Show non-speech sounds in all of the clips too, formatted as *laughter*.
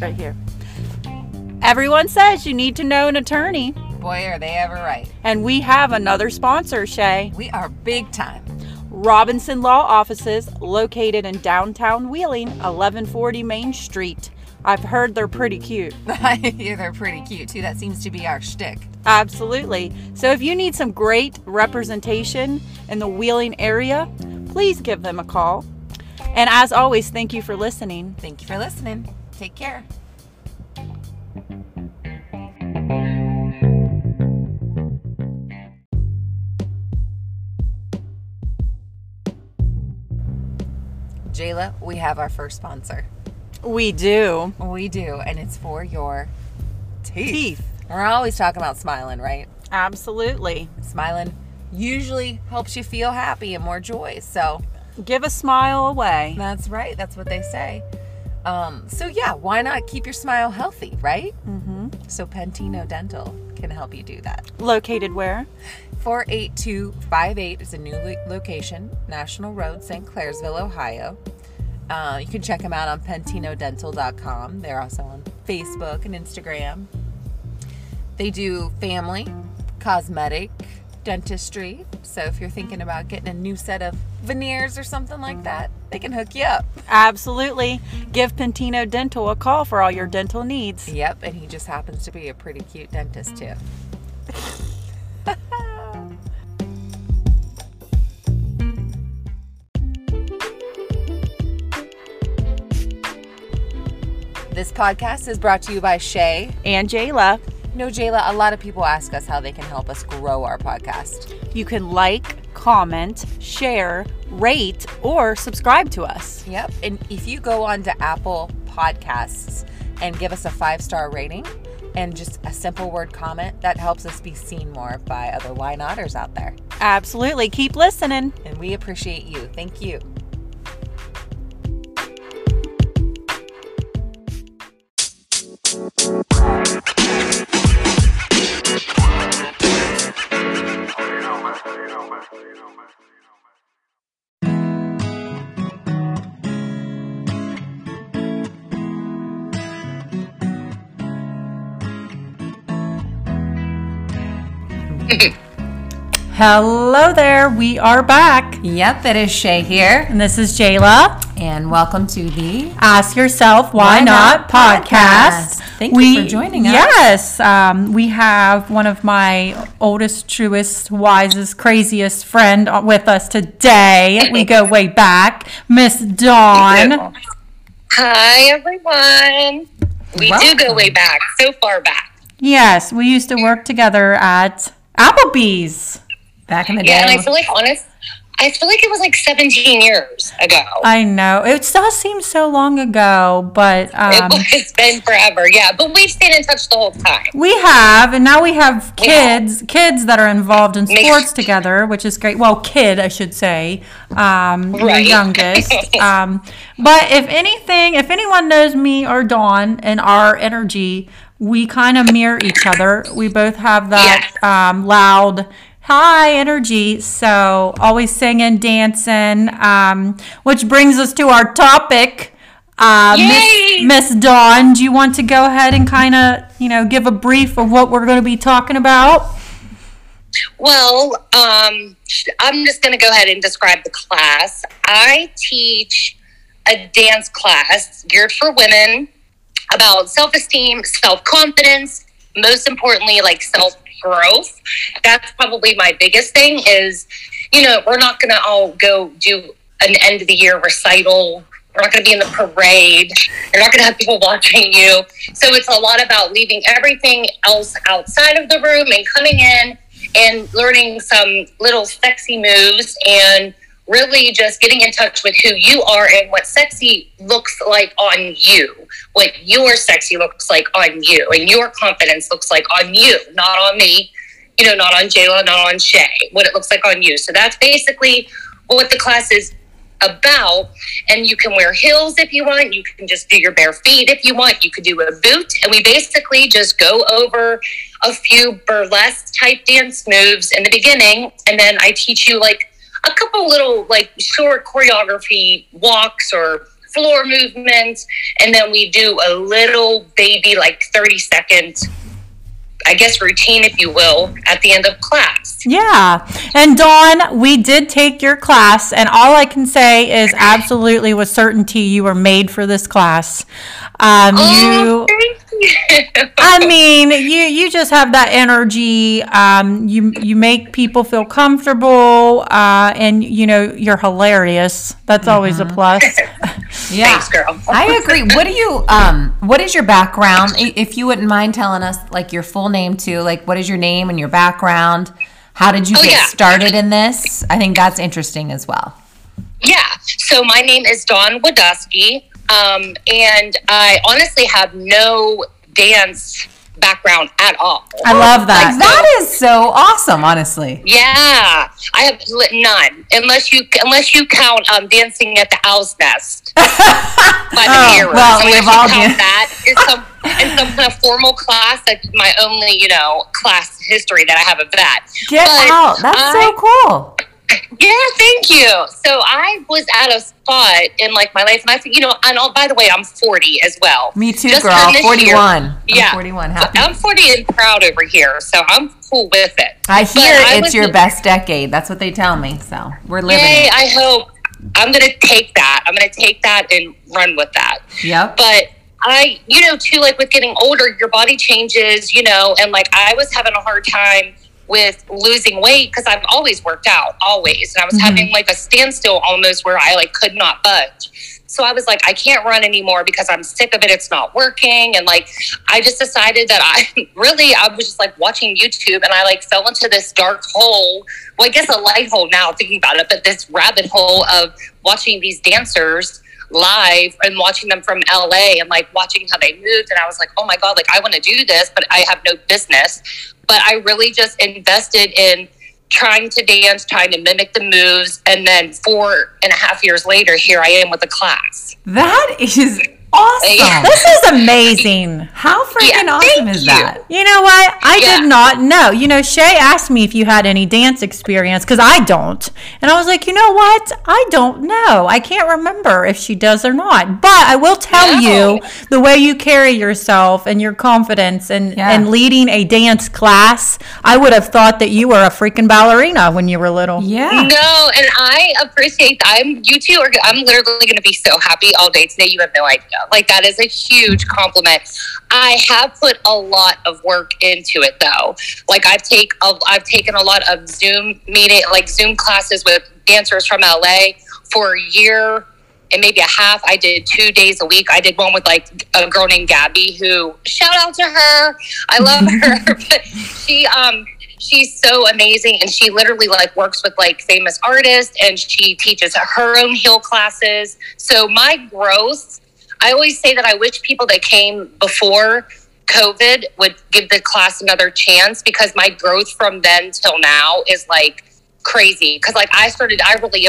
Right here. Everyone says you need to know an attorney, Boy, are they ever right. and we have another sponsor, Shay. We are big time. Robinson Law Offices, located in downtown Wheeling, 1140 Main Street. I've heard they're pretty cute. *laughs* yeah, they're pretty cute too. That seems to be our shtick. Absolutely. So if you need some great representation in the Wheeling area, please give them a call. And as always, thank you for listening. Thank you for listening. Take care. Jayla, we have our first sponsor. We do. We do, and it's for your teeth. Teeth. We're always talking about smiling, right? Absolutely. Smiling usually helps you feel happy and more joy. So Give a smile away. that's right. That's what they say. Um, so yeah, why not keep your smile healthy, right? hmm So Pentino Dental can help you do that. Located where? 48258 is a new lo- location, National Road, St. Clairsville, Ohio. Uh, you can check them out on pentinodental.com. They're also on Facebook and Instagram. They do family, cosmetic, dentistry. So if you're thinking about getting a new set of veneers or something like mm. that, they can hook you up. Absolutely. Give Pentino Dental a call for all your dental needs. Yep, and he just happens to be a pretty cute dentist too. *laughs* This podcast is brought to you by Shay. And Jayla, No, Jayla, a lot of people ask us how they can help us grow our podcast. you can like, comment, share, rate, or subscribe to us. Yep. And if you go on to Apple Podcasts and give us a five star rating and just a simple word comment, that helps us be seen more by other why notters out there. Absolutely. Keep listening. And we appreciate you. Thank you. Hello there. We are back. Yep, it is Shay here. And this is Jayla. And welcome to the Ask Yourself Why, Why Not, Not podcast. podcast. Thank you for joining us. Yes. Um, we have one of my oldest, truest, wisest, craziest friend with us today. We go way back. Miss Dawn. Hi, everyone. We do go way back, so far back. Yes, we used to work together at Applebee's. Back in the day. Yeah, and. I feel like honest, I feel like it was like 17 years ago. I know. It does seem so long ago, but it um, *laughs* has been forever, yeah. But we've stayed in touch the whole time. we have, and now we have Yeah. kids, kids that are involved in sports together, which is great. Well, kid, I should say, um, your Right. youngest. *laughs* um, but if anything, if anyone knows me or Dawn and our energy, we kind of mirror each other. We both have that um, loud, high energy. So always singing, dancing, um, which brings us to our topic. Uh, Miss, Dawn, do you want to go ahead and kind of, you know, give a brief of what we're going to be talking about? Well, um, I'm just going to go ahead and describe the class. I teach a dance class geared for women about self esteem, self confidence, most importantly, like self growth. That's probably my biggest thing is, you know, we're not going to all go do an end of the year recital. We're not going to be in the parade. You're not going to have people *laughs* watching you. So it's a lot about leaving everything else outside of the room and coming in and learning some little sexy moves and really just getting in touch with who you are and what sexy looks like on you, what your sexy looks like on you, and your confidence looks like on you, not on me, you know, not on Jayla, not on Shay, what it looks like on you. So that's basically what the class is about. And you can wear heels if you want. You can just do your bare feet if you want. You could do a boot. And we basically just go over a few burlesque type dance moves in the beginning. And then I teach you like a couple little like short choreography walks or floor movements, and then we do a little baby, like 30 seconds I guess, routine, if you will, at the end of class. Yeah. And Dawn, we did take your class, and all I can say is absolutely with certainty you were made for this class. Um, Oh, you. Thank *laughs* you. I mean, you you just have that energy. Um, you you make people feel comfortable, uh, and you know you're hilarious. That's always a plus. *laughs* Yeah. Thanks, girl. *laughs* I agree. What do you um what is your background? If you wouldn't mind telling us like your full name too, like what is your name and your background? How did you Oh, get yeah. started in this? I think that's interesting as well. Yeah. So my name is Dawn Wadowski, um, and I honestly have no dance background at all. I love that. Like, That is so awesome, honestly. Yeah, I have none unless you unless you count um, dancing at the owl's nest *laughs* by the Oh, mirror. well, So we've if you all count been- that in some in some kind of formal class. That's my only you know class history that I have of that. Get But out. That's I- so cool. Yeah, thank you. So I was at a spot in like my life, and I think you know, and oh, by the way, I'm 40 as well. Me too, Just girl. turned this 41. year. I'm Yeah. 41. Happy. I'm 40 and proud over here, so I'm cool with it. I hear But it's was your best decade. That's what they tell me. So we're living Yay! it. I hope I'm gonna take that. I'm gonna take that and run with that. Yeah. But I, you know, too, like with getting older, your body changes, you know, and like I was having a hard time with losing weight because I've always worked out, always. And I was mm-hmm. having like a standstill almost where I like could not budge. So I was like, I can't run anymore because I'm sick of it. It's not working. And like, I just decided that I *laughs* really, I was just like watching YouTube and I like fell into this dark hole. Well, I guess a light hole now thinking about it, but this rabbit hole of watching these dancers live and watching them from LA and like watching how they moved. And I was like, oh my God, like I want to do this, but I have no business. But I really just invested in trying to dance, trying to mimic the moves. And then four and a half years later, here I am with a class. That is awesome. This is *laughs* amazing. How freaking Yeah, awesome is you. that? You know what? I Yeah. did not know. You know, Shay asked me if you had any dance experience because I don't. And I was like, you know what? I don't know. I can't remember if she does or not. But I will tell No. you the way you carry yourself and your confidence and, Yeah. and leading a dance class, I would have thought that you were a freaking ballerina when you were little. Yeah. No, and I appreciate that. I'm you two are I'm literally gonna be so happy all day today. You have no idea. Like that is a huge compliment. I have put a lot of work into it though. Like I've take a, I've taken a lot of Zoom meeting like Zoom classes with dancers from LA for a year and maybe a half. I did two days a week. I did one with like a girl named Gabby who shout out to her. I love *laughs* her. *laughs* but she um she's so amazing and she literally like works with like famous artists and she teaches her own heel classes. So my growth, I always say that I wish people that came before COVID would give the class another chance because my growth from then till now is like crazy. Cause like I started, I really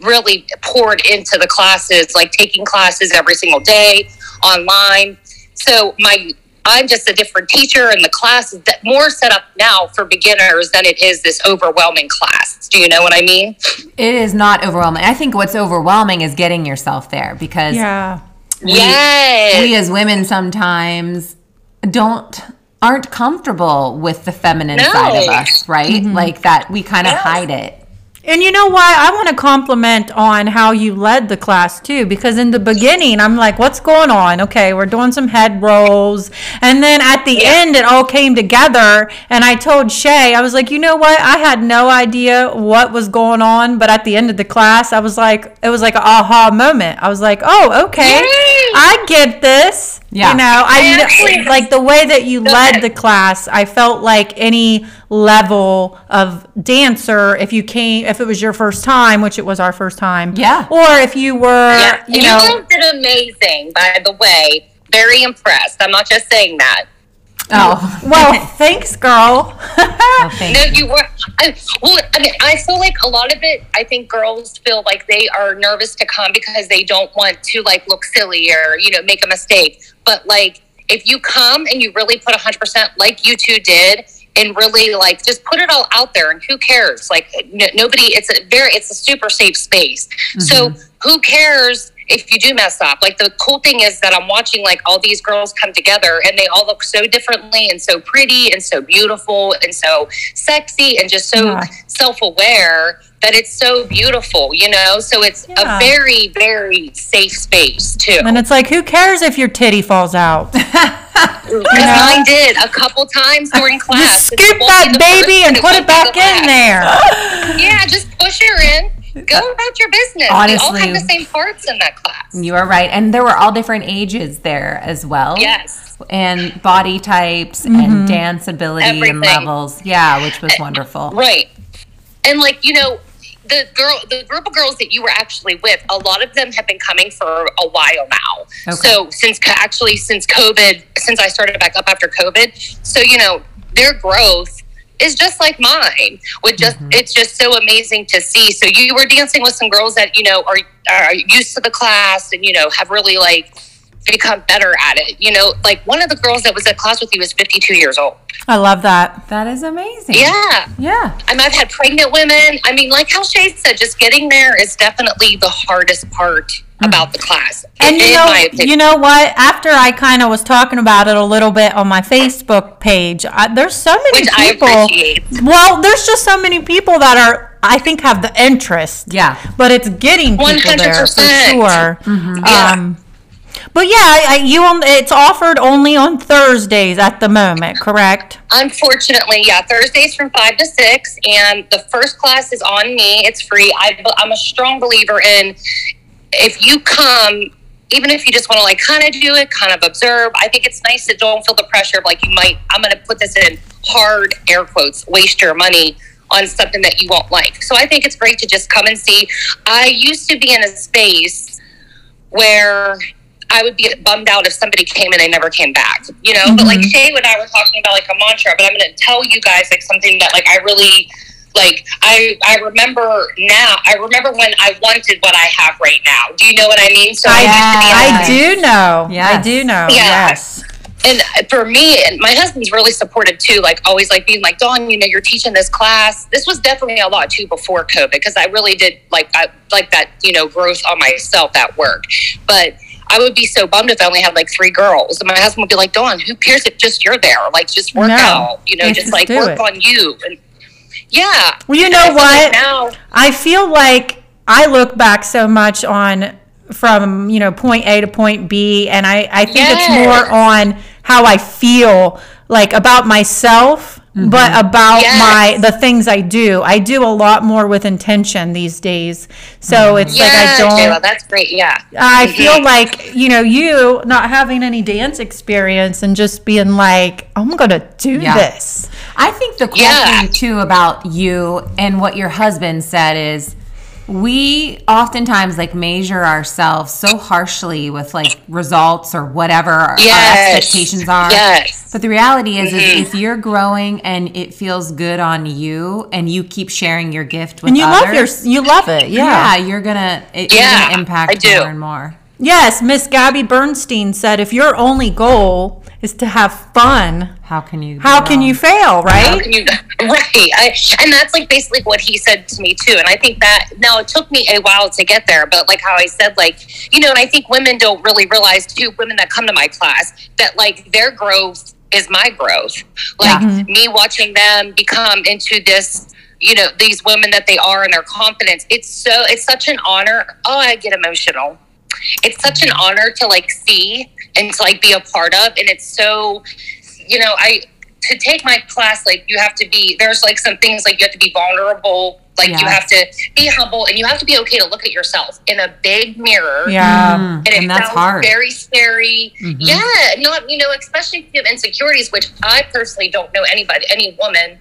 really poured into the classes, like taking classes every single day online. So my I'm just a different teacher, and the class is that more set up now for beginners than it is this overwhelming class. Do you know what I mean? It is not overwhelming. I think what's overwhelming is getting yourself there because Yeah. Yes. we as women sometimes don't aren't comfortable with the feminine No. side of us, right? Mm-hmm. Like that we kind of Yes. hide it. And you know why? I want to compliment on how you led the class too, because in the beginning, I'm like, what's going on? Okay, we're doing some head rolls. And then at the end, it all came together. And I told Shay, I was like, you know what? I had no idea what was going on. But at the end of the class, I was like, it was like an aha moment. I was like, oh, okay. Yay! I get this. Yeah. You know, I Yes. like the way that you led ahead. the class. I felt like any level of dancer, if you came, if it was your first time, which it was our first time, Yeah. or if you were, Yeah. you You know, guys did amazing, by the way. Very impressed. I'm not just saying that. Oh, *laughs* well, thanks, girl. *laughs* Oh, thank No, you. you were. I, well, I mean, I feel like a lot of it. I think girls feel like they are nervous to come because they don't want to like look silly or you know make a mistake. But like, if you come and you really put hundred percent, like you two did, and really like just put it all out there, and who cares? Like, n- nobody. It's a very. It's a super safe space. So mm-hmm. who cares? If you do mess up. Like the cool thing is that I'm watching like all these girls come together and they all look so differently and so pretty and so beautiful and so sexy and just so Yeah. self aware that it's so beautiful, you know? So it's Yeah. a very, very safe space too. And it's like, who cares if your titty falls out? *laughs* Because know? mine did a couple times during class. It scoop that baby and put it back in there. Yeah, just push her in. Go about your business. we all Honestly. have the same parts in that class. You are right. And there were all different ages there as well. Yes. And body types Mm-hmm. and dance ability Everything. and levels. Yeah, which was wonderful. Right. And like, you know, the girl the group of girls that you were actually with, a lot of them have been coming for a while now. Okay. So since actually since COVID, since I started back up after COVID, so you know, their growth is just like mine. With just mm-hmm. it's just so amazing to see. So you were dancing with some girls that, you know, are are used to the class and, you know, have really like become better at it. You know, like one of the girls that was at class with you was 52 years old. I love that. That is amazing. Yeah. Yeah. I mean, I've had pregnant women. I mean, like how Shay said, just getting there is definitely the hardest part about the class. And in, you know, my you know what? After I kind of was talking about it a little bit on my Facebook page, I, there's so many Which people. appreciate. Well, there's just so many people that are, I think, have the interest. Yeah. But it's getting people there for 100%. sure. Yeah. Um, but yeah, I, I, you on, it's offered only on Thursdays at the moment, correct? Unfortunately, yeah, Thursdays from five to six, and the first class is on me. It's free. I, I'm a strong believer in if you come, even if you just want to like kind of do it, kind of observe. I think it's nice to don't feel the pressure of like you might. I'm going to put this in hard air quotes. Waste your money on something that you won't like. So I think it's great to just come and see. I used to be in a space where I would be bummed out if somebody came and they never came back, you know. But like mm-hmm. Shay and I were talking about like a mantra, but I'm going to tell you guys like something that like I really like. I I remember now. I remember when I wanted what I have right now. Do you know what I mean? So I, used to be in do know. Yeah, I do know. Yeah. Yes. and for me and my husband's really supportive too like always like being like dawn you know you're teaching this class this was definitely a lot too before covid because i really did like I, like that you know growth on myself at work but i would be so bummed if i only had like three girls and my husband would be like dawn who cares if just you're there like just work No. out you know Yeah, just just like work it. on you and yeah Well, you know I feel like what? now I feel like I look back so much on from you know point A to point B, and I I think it's more on how I feel like about myself. But mm-hmm. about Yes. my the things I do, I do a lot more with intention these days. So mm-hmm. it's like I don't. Jayla, that's great yeah I mm-hmm. feel like you know you not having any dance experience and just being like, I'm gonna do Yeah. this. I think the cool Yeah. thing too about you and what your husband said is we oftentimes like measure ourselves so harshly with like results or whatever our, our expectations are. Yes. But the reality is, is mm-hmm. if you're growing and it feels good on you and you keep sharing your gift with And you love your, you love it, yeah, you're gonna it, you're gonna impact I do. more and more. Yes, Miss Gabby Bernstein said if your only goal is to have fun, How can you? how can wrong? you fail, How right? can you, *laughs* right. I, and that's like basically what he said to me too. And I think that now it took me a while to get there, but like how I said, like, you know, and I think women don't really realize too, women that come to my class, that like their growth is my growth. Like mm-hmm. me watching them become into this, you know, these women that they are and their confidence. It's so, it's such an honor. Oh, I get emotional. It's such an honor to like see and to like be a part of. And it's so, you know, I to take my class, like you have to be there's like some things like you have to be vulnerable, like you have to be humble and you have to be okay to look at yourself in a big mirror. Yeah. Mm, And, it and that's hard. very scary. Mhm. Yeah, not you know, especially if you have insecurities, which I personally don't know anybody, any woman,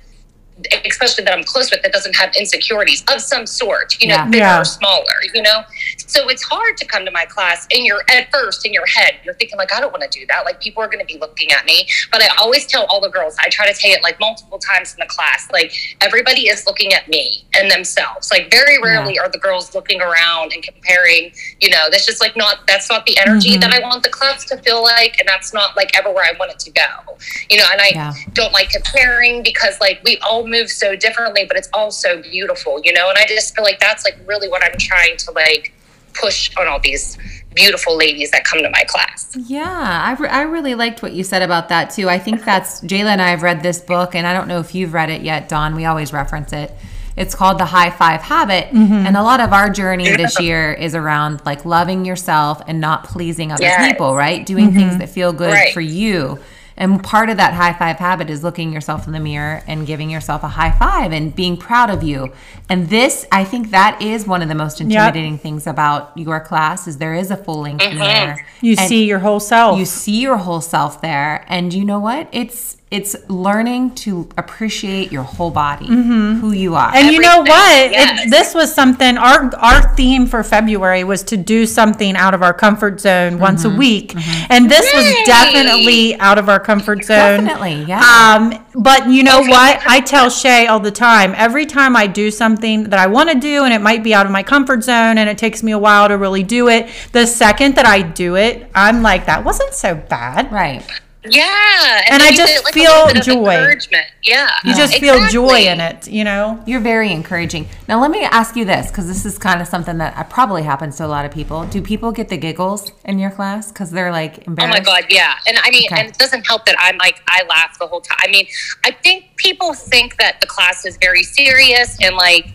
especially that I'm close with, that doesn't have insecurities of some sort. You know, Yeah. bigger Yeah. or smaller. You know, so it's hard to come to my class and you're at first in your head. You're thinking like i don't want to do that. Like people are going to be looking at me. But i always tell all the girls i try to say it like multiple times in the class like everybody is looking at me and themselves. Like very rarely are the girls looking around and comparing you know that's just like not that's not the energy Mm-hmm. that i want the class to feel like and that's not like ever where i want it to go. You know and i Yeah. don't like comparing because like we all move so differently but it's all so beautiful you know? And i just feel like that's like really what i'm trying to like push on all these beautiful ladies that come to my class. Yeah, I, re- I really liked what you said about that too. I think that's Jayla and I have read this book, and I don't know if you've read it yet, Dawn. We always reference it. It's called The High Five Habit. Mm-hmm. And a lot of our journey this year is around like loving yourself and not pleasing other Yes. people, right? Doing things mm-hmm. that feel good Right. for you. And part of that high five habit is looking yourself in the mirror and giving yourself a high five and being proud of you. And this, I think that is one of the most intimidating things about your class is there is a full length mirror. You see your whole self. you see your whole self there and you know what it's it's learning to appreciate your whole body who you are And you know what? yes. It, this was something our our theme for February was to do something out of our comfort zone once Mm-hmm. a week, and this was definitely out of our comfort zone. Definitely, yeah. Um, but you know what? I tell Shay all the time. Every time I do something that I want to do, and it might be out of my comfort zone, and it takes me a while to really do it. The second that I do it, I'm like, that wasn't so bad. right Yeah, And then I just get, like, feel little bit of joy. encouragement. Yeah, You just feel joy in it, you know. you're very encouraging now let me ask you this because this is kind of something that uh, probably happens to a lot of people do people get the giggles in your class because they're like embarrassed? Oh my god, yeah. And I mean, Okay. and it doesn't help that I'm like I laugh the whole time. I mean, I think people think that the class is very serious and like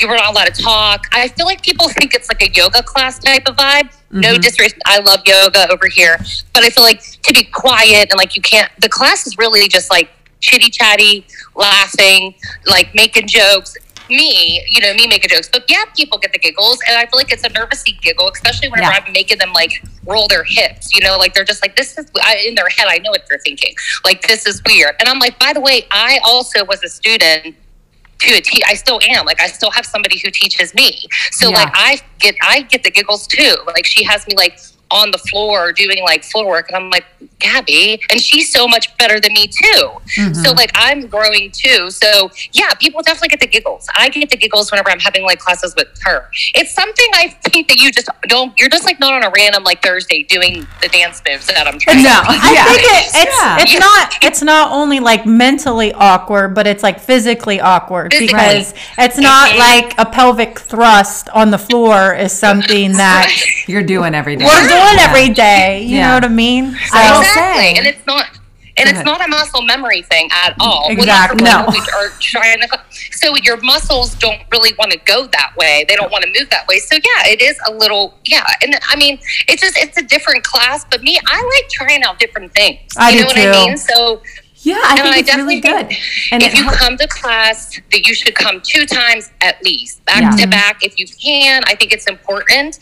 you're not allowed to talk. I feel like people think it's like a yoga class type of vibe. No mm-hmm. disrespect, I love yoga over here, but I feel like to be quiet and like you can't. The class is really just like chitty chatty, laughing, like making jokes. Me, you know, me making jokes, but yeah, people get the giggles, and I feel like it's a nervousy giggle, especially whenever Yeah. I'm making them like roll their hips. You know, like they're just like this is I, in their head. I know what they're thinking. Like this is weird, and I'm like, by the way, I also was a student to a te- I still am. Like I still have somebody who teaches me. So Yeah. like I get I get the giggles too. Like she has me like on the floor doing like floor work and I'm like, Gabby, and she's so much better than me too. Mm-hmm. So like I'm growing too. So yeah, people definitely get the giggles. I get the giggles whenever I'm having like classes with her. It's something I think that you just don't you're just like not on a random like Thursday doing the dance moves that I'm trying No. to I Yeah. think it, it's Yeah. it's not it's not only like mentally awkward, but it's like physically awkward Physically. because it's not like a pelvic thrust on the floor is something that *laughs* you're doing every day we're doing Yeah. every day. You Yeah. know what I mean? So, I exactly. say- and it's not and it's not a muscle memory thing at all. Exactly. No. trying to, so your muscles don't really want to go that way. They don't want to move that way. So yeah, it is a little yeah. And I mean, it's just it's a different class. But me, I like trying out different things. I you know what. I mean? So yeah i think I it's really definitely good and if you helps- come to class, that you should come two times at least, back Yeah. to back if you can. I think it's important.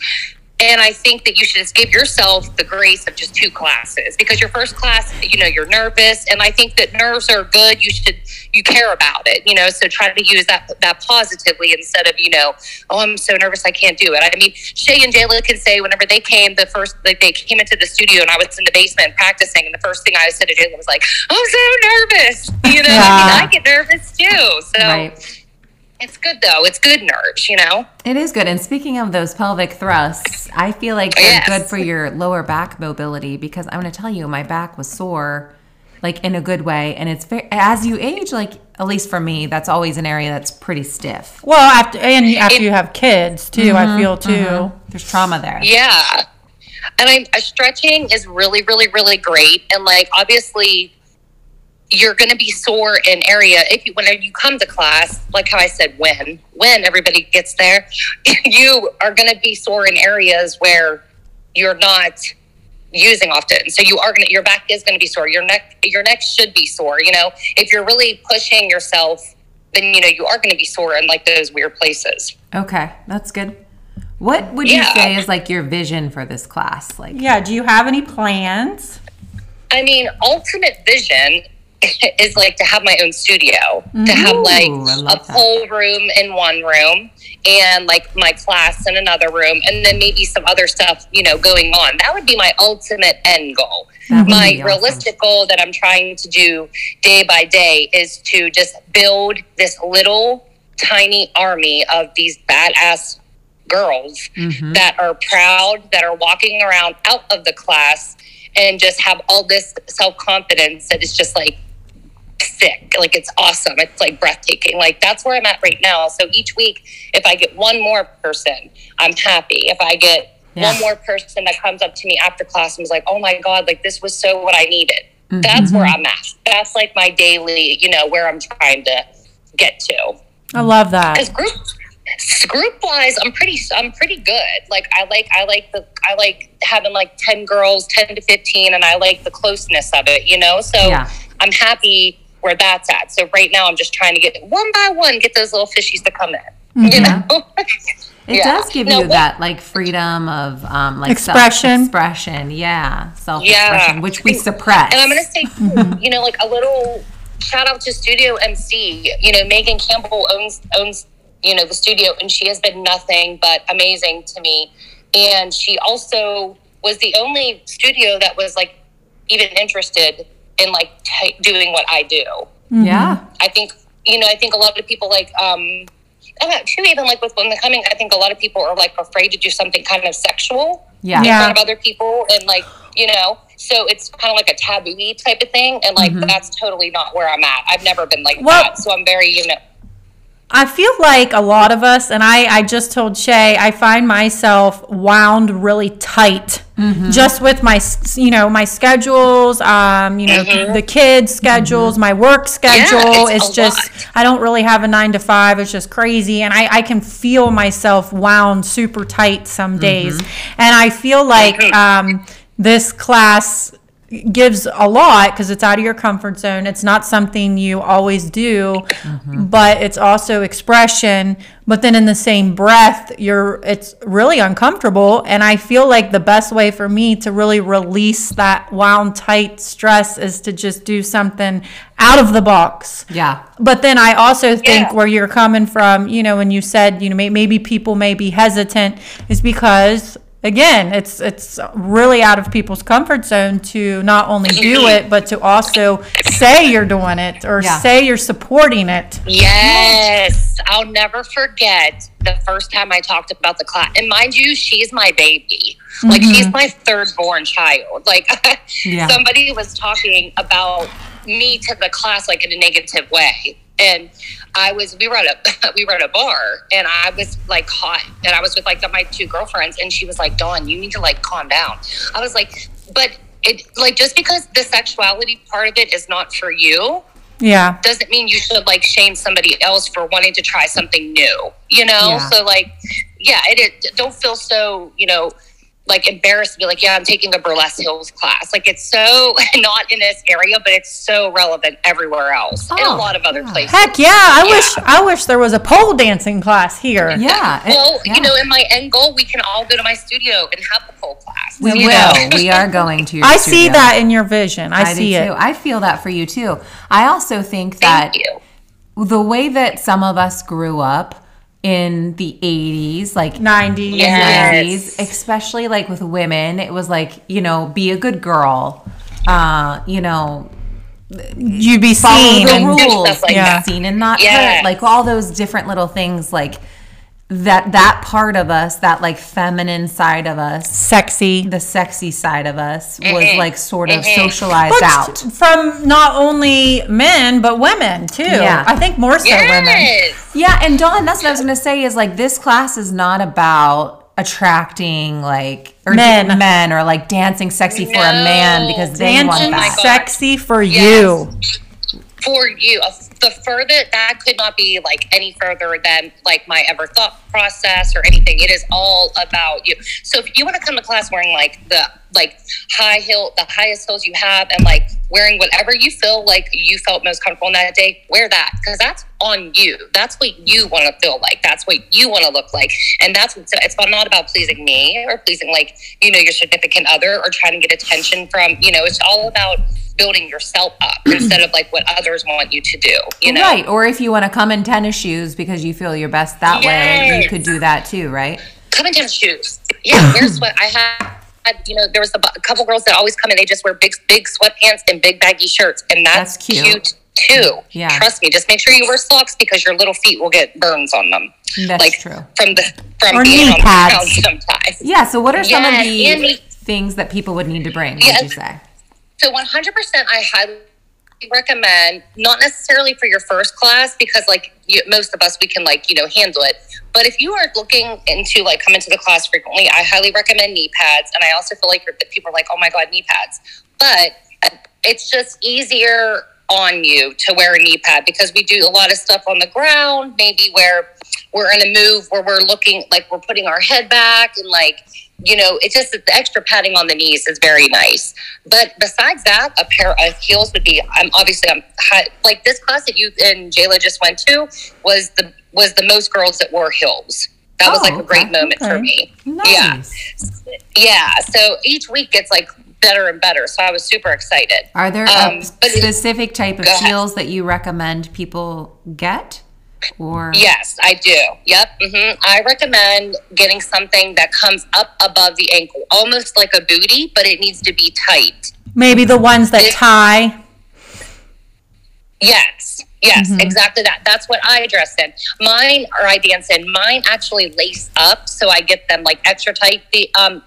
And I think that you should just give yourself the grace of just two classes because your first class, you know, you're nervous, and I think that nerves are good. You should you care about it, you know. So try to use that that positively instead of you know, oh, I'm so nervous I can't do it. I mean, Shay and Jayla can say whenever they came the first, like they came into the studio and I was in the basement practicing, and the first thing I said to Jayla was like, I'm so nervous, you know. I mean, I get nervous too, so. right It's good though. It's good nerves, you know. It is good. And speaking of those pelvic thrusts, I feel like they're Yes. good for your lower back mobility because I'm going to tell you, my back was sore, like in a good way. And it's very, as you age, like at least for me, that's always an area that's pretty stiff. well, after and after you have kids too, I mm-hmm, feel too. Mm-hmm. There's trauma there. Yeah. And I, stretching is really, really, really great. And like, obviously, you're going to be sore in area if you when you come to class. Like how I said, when when everybody gets there, *laughs* you are going to be sore in areas where you're not using often. So you are going to your back is going to be sore. Your neck your neck should be sore. You know, if you're really pushing yourself, then you know you are going to be sore in like those weird places. Okay, that's good. What would you Yeah. say is like your vision for this class? Like, Yeah. Do you have any plans? I mean, ultimate vision *laughs* is like to have my own studio, to have like a I a love that. pole room in one room and like my class in another room, and then maybe some other stuff, you know, going on. That would be my ultimate end goal. My awesome. realistic goal that I'm trying to do day by day is to just build this little tiny army of these badass girls Mm-hmm. that are proud, that are walking around out of the class and just have all this self confidence that is just like sick. Like it's awesome. It's like breathtaking. Like that's where I'm at right now. So each week, if I get one more person, I'm happy. If I get Yeah. one more person that comes up to me after class and was like, "Oh my god, like this was so what I needed." Mm-hmm. That's where I'm at. That's like my daily, you know, where I'm trying to get to. I love that. Because group group wise, I'm pretty I'm pretty good. Like I like I like the I like having like ten girls, ten to fifteen, and I like the closeness of it. You know, so Yeah. I'm happy where that's at. So right now, I'm just trying to get one by one get those little fishies to come in. You know. It *laughs* Yeah. does give No, you what- that like freedom of um like Expression. expression. Yeah, self expression, Yeah. which we suppress. And I'm going to say, *laughs* too, you know, like a little shout out to Studio MC. You know, Megan Campbell owns owns you know the studio, and she has been nothing but amazing to me. And she also was the only studio that was like even interested in like t- doing what I do. yeah, I think you know, I think a lot of people like um I don't too even like with women coming, I think a lot of people are like afraid to do something kind of sexual yeah, in front of other people and like you know so it's kind of like a taboo type of thing and like that's totally not where i'm at. I've never been like Well- that so i'm very you know I feel like a lot of us, and I, I just told Shay, I find myself wound really tight, mm-hmm. just with my, you know, my schedules, um, you know, mm-hmm. the kids' schedules, mm-hmm. my work schedule. it's it's just, lot. I don't really have a nine to five. It's just crazy, and I, I can feel myself wound super tight some days, and I feel like um, this class gives a lot because it's out of your comfort zone. It's not something you always do, mm-hmm. but it's also expression. But then in the same breath, you're it's really uncomfortable. And I feel like the best way for me to really release that wound tight stress is to just do something out of the box. yeah. But then I also think Yeah. where you're coming from, you know, when you said, you know, maybe people may be hesitant, is because again, it's it's really out of people's comfort zone to not only do *clears throat* it, but to also say you're doing it or Yeah. say you're supporting it. yes i'll never forget the first time i talked about the class and mind you she's my baby like she's mm-hmm. my third born child like *laughs* Yeah. somebody was talking about me to the class like in a negative way and I was we were at a *laughs* we were at a bar and I was like hot and I was with like my two girlfriends and she was like Dawn you need to like calm down I was like but it like just because the sexuality part of it is not for you Yeah. doesn't mean you should like shame somebody else for wanting to try something new you know Yeah. so like yeah it, it don't feel so you know like embarrassed to be like yeah i'm taking a burlesque hills class like it's so *laughs* not in this area but it's so relevant everywhere else and a Oh, lot of other yeah. places Heck yeah! I Yeah. wish I wish there was a pole dancing class here. Yeah. it- well yeah. you know in my end goal we can all go to my studio and have the pole class we *laughs* will. know? we are going to your I see that in your vision. I, I see do it. too. I feel that for you too. I also think that thank you the way that some of us grew up in the 80s, like 90s. Yes. 90s, especially like with women, it was like, you know, be a good girl. Uh, you know, you'd be follow seen. the and- rules, stuff like be seen and not Yes. hurt. Like all those different little things like that that part of us, that like feminine side of us, sexy. the sexy side of us was Mhm. like sort of Mhm. socialized But out. from not only men but women too. Yeah. I think more so women. Yeah, and Dawn, that's what I was gonna say is like this class is not about attracting like or Men. men or like dancing sexy for a man because they want Dancing my that. God. sexy for Yes. you. For you. The further that could not be like any further than like my ever thought process or anything. It is all about you. So if you want to come to class wearing like the like high heel the highest heels you have and like wearing whatever you feel like you felt most comfortable in that day wear that because that's on you. That's what you want to feel like. That's what you want to look like. And that's what it's not about pleasing me or pleasing like you know your significant other or trying to get attention from you know it's all about building yourself up *clears throat* instead of like what others want you to do you know Right. Or if you want to come in tennis shoes because you feel your best that way, you could do that too, right? come in tennis shoes yeah wear what i have had, you know there was a, a couple girls that always come in they just wear big big sweatpants and big baggy shirts and that's, That's cute. cute. too Yeah. trust me just make sure you wear socks because your little feet will get burns on them That's like true. from the from Or being knee on the pads. ground sometimes Yeah. So what are some of the things that people would need to bring, would you say? So 100%, I highly recommend not necessarily for your first class because like you, most of us we can like you know handle it. But if you are looking into like coming to the class frequently i highly recommend knee pads. And i also feel like people are like oh my god knee pads. But uh, it's just easier on you to wear a knee pad because we do a lot of stuff on the ground maybe where we're in a move where we're looking like we're putting our head back and like you know, it's just the extra padding on the knees is very nice. But besides that, a pair of heels would be. I'm obviously I'm like this class that you and Jayla just went to was the was the most girls that wore heels. That was Oh, like a great okay, moment for me. Nice. Yeah, yeah. So each week gets like better and better. So I was super excited. Are there Um, a specific type of heels that you recommend people get? Or Yes, I do. Yep. mm-hmm. I recommend getting something that comes up above the ankle, almost like a booty, but it needs to be tight. Maybe the ones that tie. Yes, yes, exactly that. That's what I dress in. Mine, or I dance in. Mine actually lace up, so I get them like extra tight. The um,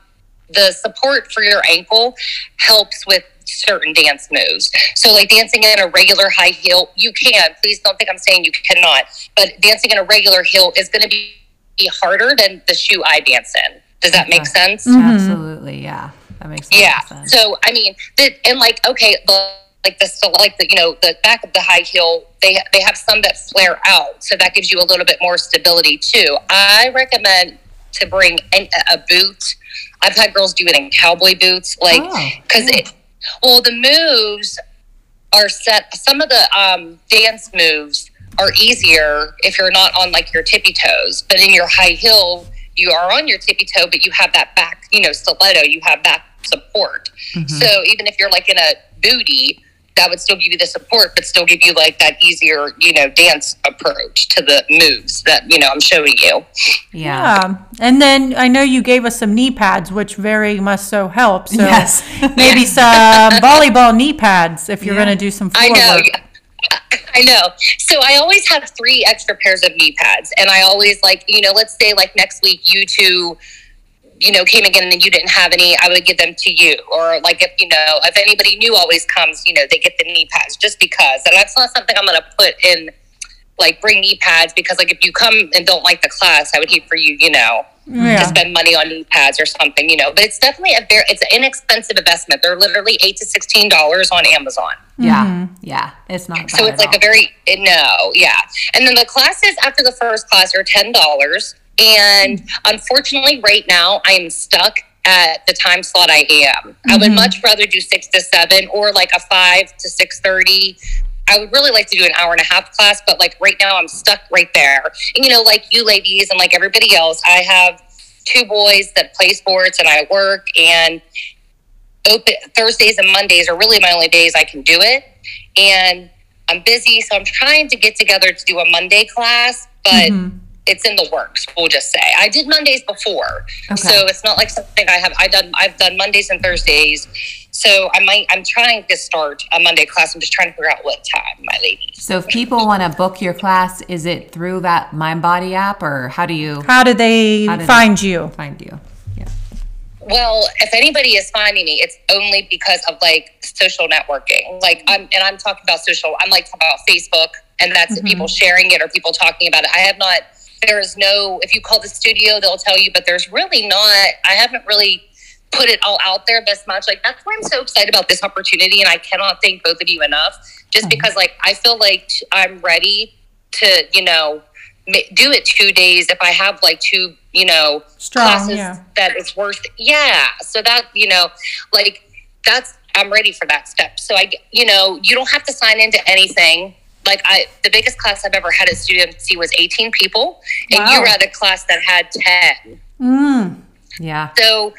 the support for your ankle helps with certain dance moves. So, like dancing in a regular high heel, you can. Please don't think I'm saying you cannot. But dancing in a regular heel is going to be be harder than the shoe I dance in. Does that make sense? Mm-hmm. absolutely, yeah, that makes a lot Yeah. sense. So I mean, the, and like okay, the, like the like the you know the back of the high heel, they they have some that flare out, so that gives you a little bit more stability too. I recommend to bring an, a boot. I've had girls do it in cowboy boots, like Oh, because it. Well, the moves are set. Some of the um, dance moves are easier if you're not on like your tippy toes, but in your high heel, you are on your tippy toe, but you have that back, you know, stiletto. You have back support. So even if you're like in a booty, that would still give you the support, but still give you like that easier, you know, dance approach to the moves that you know I'm showing you. yeah. Yeah. And then I know you gave us some knee pads, which very much so help. So Yes. *laughs* maybe some volleyball knee pads if you're Yeah. going to do some floor I know. work. yeah. *laughs* I know. So I always have three extra pairs of knee pads, and I always like, you know, let's say like next week you two, you know, came again and you didn't have any, I would give them to you. Or like if you know, if anybody new always comes, you know, they get the knee pads just because. And that's not something I'm going to put in, like bring knee pads because like if you come and don't like the class, I would hate for you, you know, Yeah. to spend money on knee pads or something, you know. But it's definitely a very, it's an inexpensive investment. They're literally eight to sixteen dollars on Amazon. Yeah, mm-hmm. yeah, it's not. So it's at like a very no, yeah. And then the classes after the first class are ten dollars. And unfortunately, right now I'm stuck at the time slot I am. I would mm-hmm. much rather do six to seven or like a five to six thirty. I would really like to do an hour and a half class, but like right now I'm stuck right there. And you know, like you ladies and like everybody else, I have two boys that play sports and I work and open Thursdays and Mondays are really my only days I can do it. And I'm busy, so I'm trying to get together to do a Monday class, but mm-hmm. It's in the works. We'll just say I did Mondays before, Okay. so it's not like something I have. I done. I've done Mondays and Thursdays, so I might. I'm trying to start a Monday class. I'm just trying to figure out what time, my ladies. So if people want to book your class, is it through that MindBody app, or how do you How do they How do they- find you? find you? Yeah. Well, if anybody is finding me, it's only because of like social networking. Like I'm, and I'm talking about social. I'm like talking about Facebook, and that's mm-hmm. people sharing it or people talking about it. I have not. There is no. If you call the studio, they'll tell you, but there's really not. I haven't really put it all out there this much. Like that's why I'm so excited about this opportunity, and I cannot thank both of you enough. Just mm-hmm. because, like, I feel like I'm ready to, you know, do it two days if I have like two, you know, Strong, classes yeah. that it's worth. Yeah. So that, you know, like that's, I'm ready for that step. So I, you know, you don't have to sign into anything. Like I, the biggest class I've ever had at Studio MC was 18 people, and you were at a class that had 10. Mm. Yeah. So,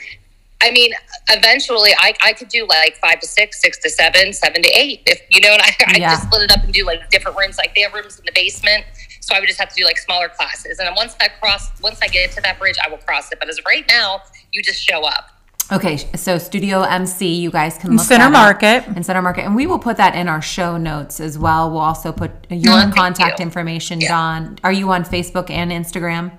I mean, eventually I, I could do like five to six, six to seven, seven to eight. If you know, and I, I Yeah. just split it up and do like different rooms. Like they have rooms in the basement, so I would just have to do like smaller classes. And then once I cross, once I get to that bridge, I will cross it. But as of right now, you just show up. Okay, so Studio MC, you guys can In look Center that. Market. in Center Market, and we will put that in our show notes as well. We'll also put your mm-hmm. thank contact you. information. Dawn, are you on Facebook and Instagram?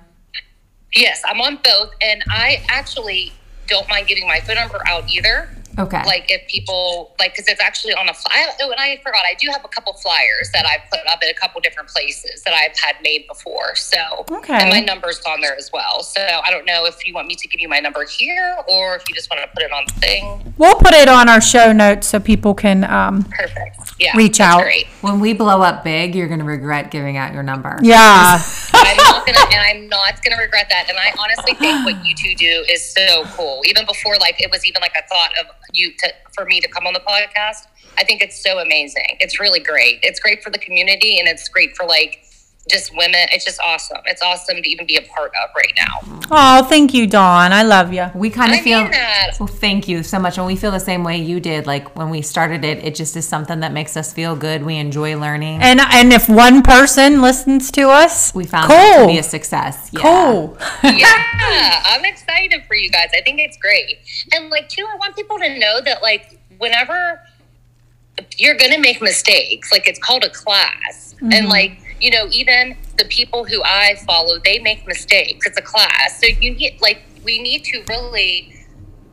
Yes, I'm on both, and I actually don't mind getting my phone number out either. Okay. Like if people like, because it's actually on a flyer. Oh, and I forgot, I do have a couple flyers that I've put up at a couple different places that I've had made before. So, Okay. and my number's on there as well. So I don't know if you want me to give you my number here or if you just want to put it on the thing. We'll put it on our show notes so people can um, Perfect. Yeah. Reach out. Great. when we blow up big, you're going to regret giving out your number. yeah. *laughs* I'm not gonna, and I'm not gonna regret that. And I honestly think what you two do is so cool. Even before, like, it was even like a thought of you to for me to come on the podcast. I think it's so amazing. It's really great. It's great for the community, and it's great for like just women. It's just awesome. It's awesome to even be a part of right now. Oh, thank you, Dawn. I love you. We kind of I feel. mean that. Well, thank you so much. And we feel the same way you did. Like when we started it, it just is something that makes us feel good. We enjoy learning. And and if one person listens to us, we found cool. it to be a success. Yeah. cool. *laughs* yeah, I'm excited for you guys. I think it's great. And like too, I want people to know that like whenever you're gonna make mistakes, like it's called a class. And mm-hmm. like, you know, even the people who I follow, they make mistakes. It's a class. So you need like we need to really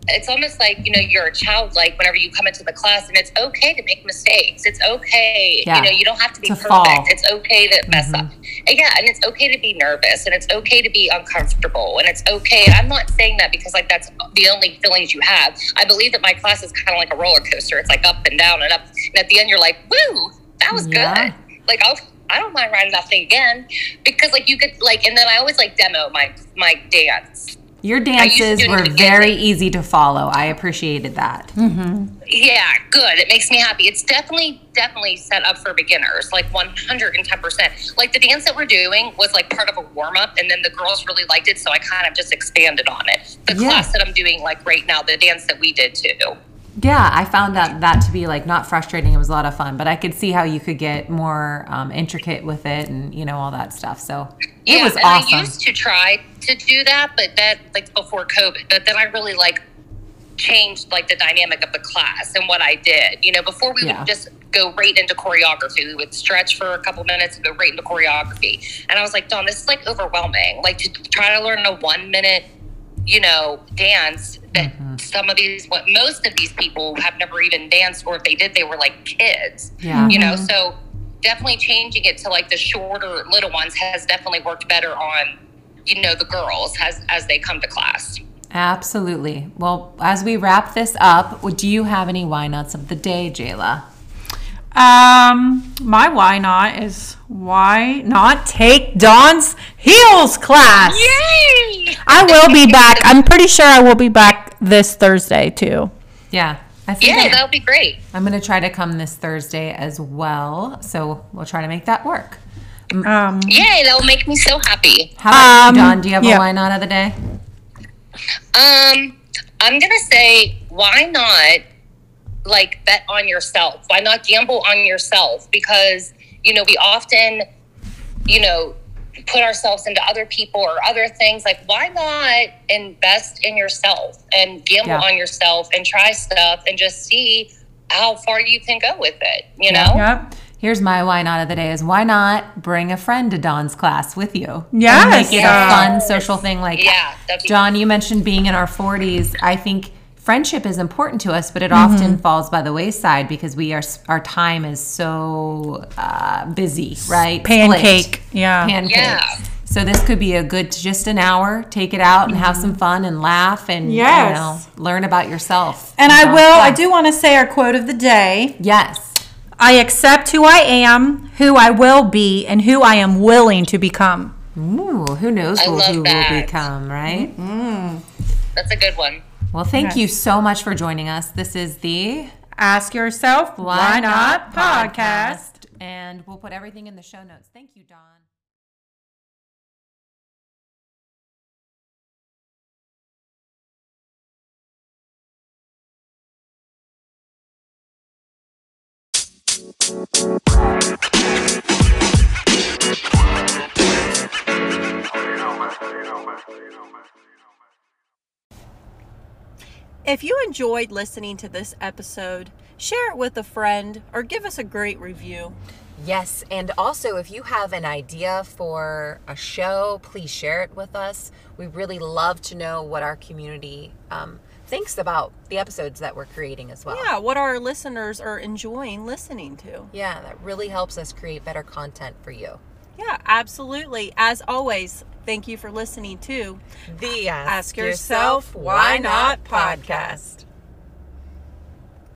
it's almost like you know you're a child like whenever you come into the class and it's okay to make mistakes it's okay Yeah. you know you don't have to be To perfect fall. it's okay to mess mm-hmm. up And yeah and it's okay to be nervous and it's okay to be uncomfortable and it's okay i'm not saying that because like that's the only feelings you have i believe that my class is kind of like a roller coaster it's like up and down and up and at the end you're like woo that was Yeah. good like i'll I don't mind riding that thing again because like you could like and then I always like demo my my dance Your dances were very easy to follow. I appreciated that. Mm-hmm. Yeah, good. It makes me happy. It's definitely, definitely set up for beginners, like 110%. Like the dance that we're doing was like part of a warm up, and then the girls really liked it, so I kind of just expanded on it. The Yeah. class that I'm doing, like right now, the dance that we did too. Yeah, I found that that to be like not frustrating. It was a lot of fun, but I could see how you could get more um, intricate with it and you know all that stuff. So it yeah, was and awesome. I used to try to do that, but that like before COVID. But then I really like changed like the dynamic of the class and what I did. You know, before we Yeah. would just go right into choreography. We would stretch for a couple minutes and go right into choreography. And I was like, Dawn, this is like overwhelming. Like to try to learn a one minute, you know, dance that Mm-hmm. some of these, what most of these people have never even danced, or if they did, they were like kids yeah, you know so definitely changing it to like the shorter little ones has definitely worked better on you know the girls as as they come to class absolutely. Well, as we wrap this up, do you have any why nots of the day, Jayla? Um, my why not is why not take Dawn's heels class? yay I will be back. I'm *laughs* pretty sure I will be back this Thursday too. Yeah, I think yeah I- that'll be great I'm going to try to come this Thursday as well. So we'll try to make that work. Um, yay that'll make me so happy How about you, Um, Dawn? Do you have yeah. a why not of the day? um i'm gonna say why not like bet on yourself why not gamble on yourself because you know we often you know put ourselves into other people or other things like why not invest in yourself and gamble Yeah. on yourself and try stuff and just see how far you can go with it you Yeah. know yep. Here's my why not of the day is why not bring a friend to Dawn's class with you? And make it Yeah. a fun social thing like yeah that'd John, you mentioned being in our 40s. I think friendship is important to us, but it Mm-hmm. often falls by the wayside because we are our time is so uh, busy, right? Pancake. Split. Yeah. pancake. Yeah. So this could be a good just an hour. Take it out and have some fun and laugh and Yes. you know learn about yourself. And I Don's will, I do want to say our quote of the day. Yes. I accept who I am, who I will be, and who I am willing to become. Ooh, who knows I who, who will become, right? that's a good one Well, thank Yes. you so much for joining us. This is the Ask yourself, why, not podcast. And we'll put everything in the show notes. Thank you, Dawn. If you enjoyed listening to this episode, share it with a friend or give us a great review. Yes, and also if you have an idea for a show, please share it with us. We really love to know what our community um, thinks about the episodes that we're creating as well. Yeah, what our listeners are enjoying listening to. Yeah, that really helps us create better content for you. Yeah, absolutely. As always, thank you for listening to The Ask Yourself Why Not podcast.